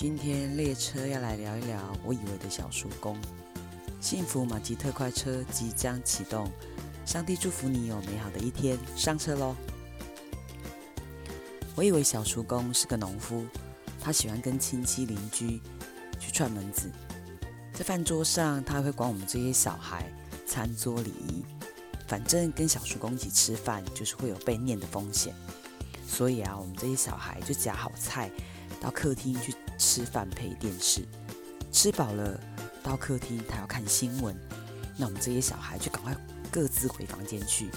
今天列车要来聊一聊我以为的小叔公。幸福马吉特快车即将启动，上帝祝福你有美好的一天，上车喽！我以为小叔公是个农夫，他喜欢跟亲戚邻居去串门子，在饭桌上他还会管我们这些小孩餐桌礼仪。反正跟小叔公一起吃饭，就是会有被念的风险，所以啊，我们这些小孩就夹好菜到客厅去。吃饭配电视，吃饱了到客厅，他要看新闻。那我们这些小孩就赶快各自回房间去，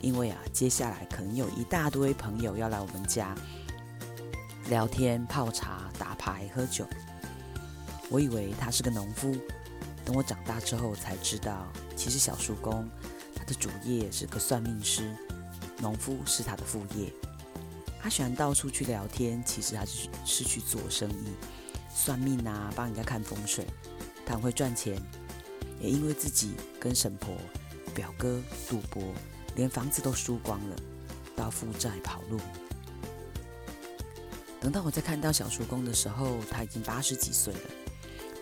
因为啊，接下来可能有一大堆朋友要来我们家聊天、泡茶、打牌、喝酒。我以为他是个农夫，等我长大之后才知道，其实小叔公他的主业是个算命师，农夫是他的副业。他喜欢到处去聊天，其实他是是去做生意，算命啊，帮人家看风水。他很会赚钱，也因为自己跟婶婆、表哥赌博，连房子都输光了，到负债跑路。等到我再看到小叔公的时候，他已经八十几岁了。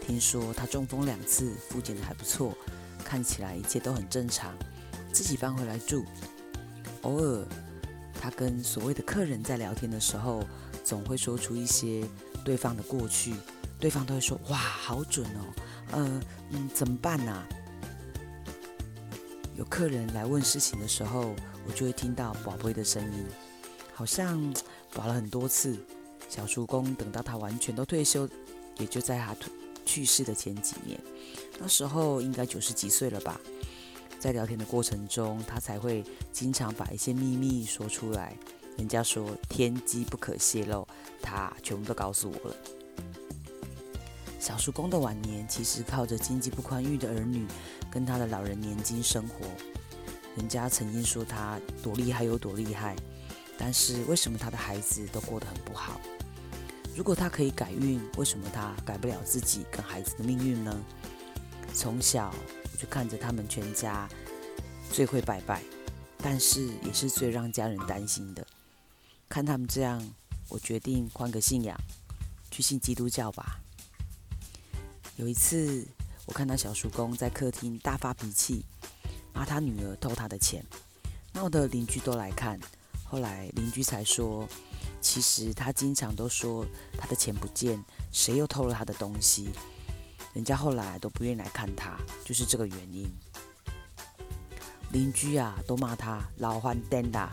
听说他中风两次，复健的还不错，看起来一切都很正常。自己搬回来住，偶尔。他跟所谓的客人在聊天的时候，总会说出一些对方的过去，对方都会说：“哇，好准哦，呃，嗯，怎么办呢？”有客人来问事情的时候，我就会听到宝贝的声音，好像宝了很多次。小叔公等到他完全都退休，也就在他去世的前几年，那时候应该九十几岁了吧。在聊天的过程中，他才会经常把一些秘密说出来。人家说天机不可泄露，他全部都告诉我了。小叔公的晚年其实靠着经济不宽裕的儿女跟他的老人年金生活。人家曾经说他多厉害有多厉害，但是为什么他的孩子都过得很不好？如果他可以改运，为什么他改不了自己跟孩子的命运呢？从小。就看着他们全家最会拜拜，但是也是最让家人担心的。看他们这样，我决定换个信仰，去信基督教吧。有一次，我看到小叔公在客厅大发脾气，骂他女儿偷他的钱，闹得邻居都来看。后来邻居才说，其实他经常都说他的钱不见，谁又偷了他的东西。人家后来都不愿意来看他，就是这个原因。邻居啊，都骂他老番颠的，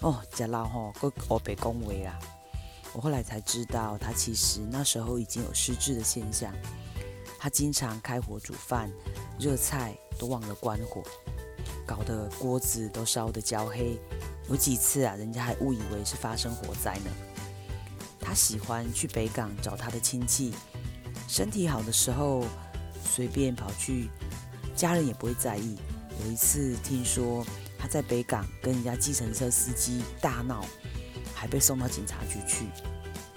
哦，这老吼，够欧北恭维啦。我后来才知道，他其实那时候已经有失智的现象。他经常开火煮饭，热菜都忘了关火，搞得锅子都烧得焦黑。有几次啊，人家还误以为是发生火灾呢。他喜欢去北港找他的亲戚。身体好的时候，随便跑去，家人也不会在意。有一次听说他在北港跟人家计程车司机大闹，还被送到警察局去。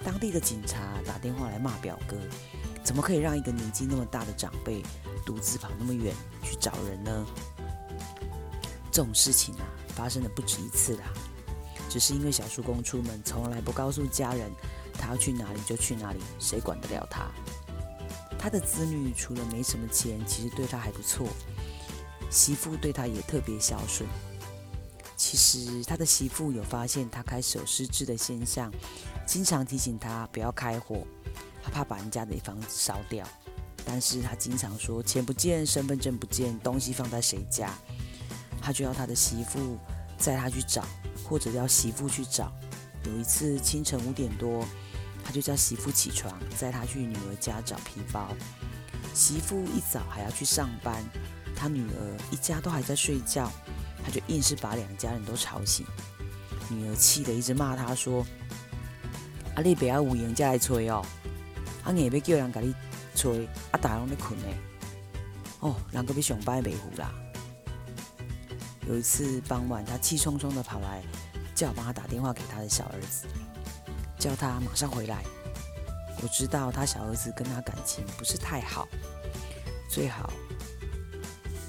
当地的警察打电话来骂表哥，怎么可以让一个年纪那么大的长辈独自跑那么远去找人呢？这种事情啊，发生的不止一次啦。只是因为小叔公出门从来不告诉家人，他要去哪里就去哪里，谁管得了他？他的子女除了没什么钱，其实对他还不错。媳妇对他也特别孝顺。其实他的媳妇有发现他开始有失智的现象，经常提醒他不要开火，他怕把人家的房子烧掉。但是他经常说钱不见，身份证不见，东西放在谁家，他就要他的媳妇载他去找，或者要媳妇去找。有一次清晨五点多。他就叫媳妇起床，载他去女儿家找皮包。媳妇一早还要去上班，他女儿一家都还在睡觉，他就硬是把两家人都吵醒。女儿气得一直骂他说：“啊，你不要有闲才来催哦，啊，硬要叫人给你催，啊，大家拢在困呢。哦，人个要上班没胡啦。”有一次傍晚，他气冲冲的跑来，叫我帮他打电话给他的小儿子。叫他马上回来。我知道他小儿子跟他感情不是太好，最好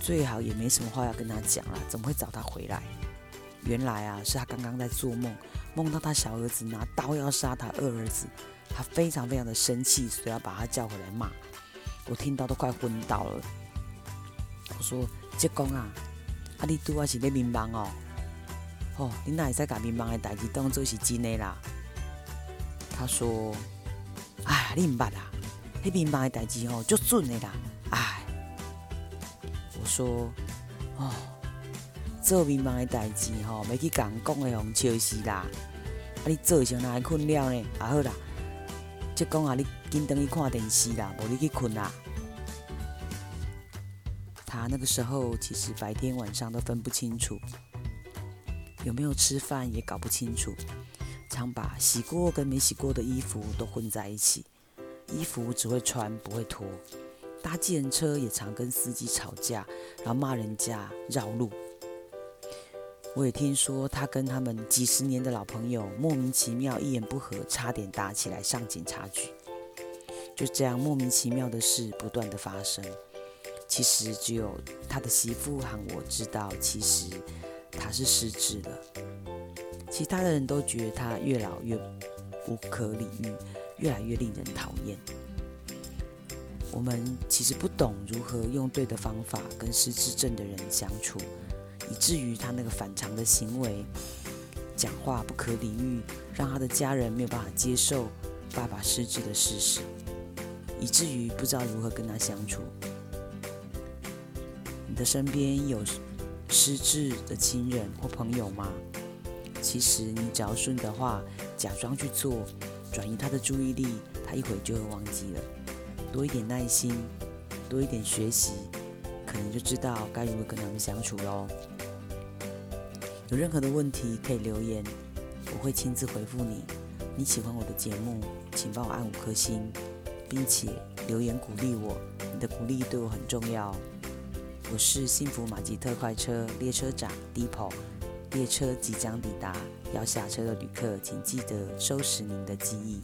最好也没什么话要跟他讲了，怎么会找他回来？原来啊，是他刚刚在做梦，梦到他小儿子拿刀要杀他二儿子，他非常非常的生气，所以要把他叫回来骂。我听到都快昏倒了。我说：“职工啊，啊你拄仔是咧迷茫哦，哦，你哪会使把迷茫的代志当做是真的啦？”他说：“哎，你唔捌啊，迄迷茫的代志哦，足准的啦。”哎，我说：“哦，做迷茫的代志吼，要去讲讲的红笑死啦。啊，你做啥哪会困了呢？啊好啦。”即讲啊，你紧等于看电视啦，无你去困啦。他那个时候其实白天晚上都分不清楚，有没有吃饭也搞不清楚，常把洗过跟没洗过的衣服都混在一起，衣服只会穿不会脱，搭计程车也常跟司机吵架，然后骂人家绕路。我也听说他跟他们几十年的老朋友莫名其妙一言不合，差点打起来上警察局。就这样莫名其妙的事不断的发生。其实只有他的媳妇和我知道，其实他是失智了。其他的人都觉得他越老越无可理喻，越来越令人讨厌。我们其实不懂如何用对的方法跟失智症的人相处。以至于他那个反常的行为，讲话不可理喻，让他的家人没有办法接受爸爸失智的事实，以至于不知道如何跟他相处。你的身边有失智的亲人或朋友吗？其实你只要顺的话，假装去做，转移他的注意力，他一会就会忘记了。多一点耐心，多一点学习，可能就知道该如何跟他们相处喽。有任何的问题可以留言，我会亲自回复你。你喜欢我的节目，请帮我按五颗星，并且留言鼓励我。你的鼓励对我很重要。我是幸福马吉特快车列车长 Deepo，列车即将抵达，要下车的旅客请记得收拾您的记忆。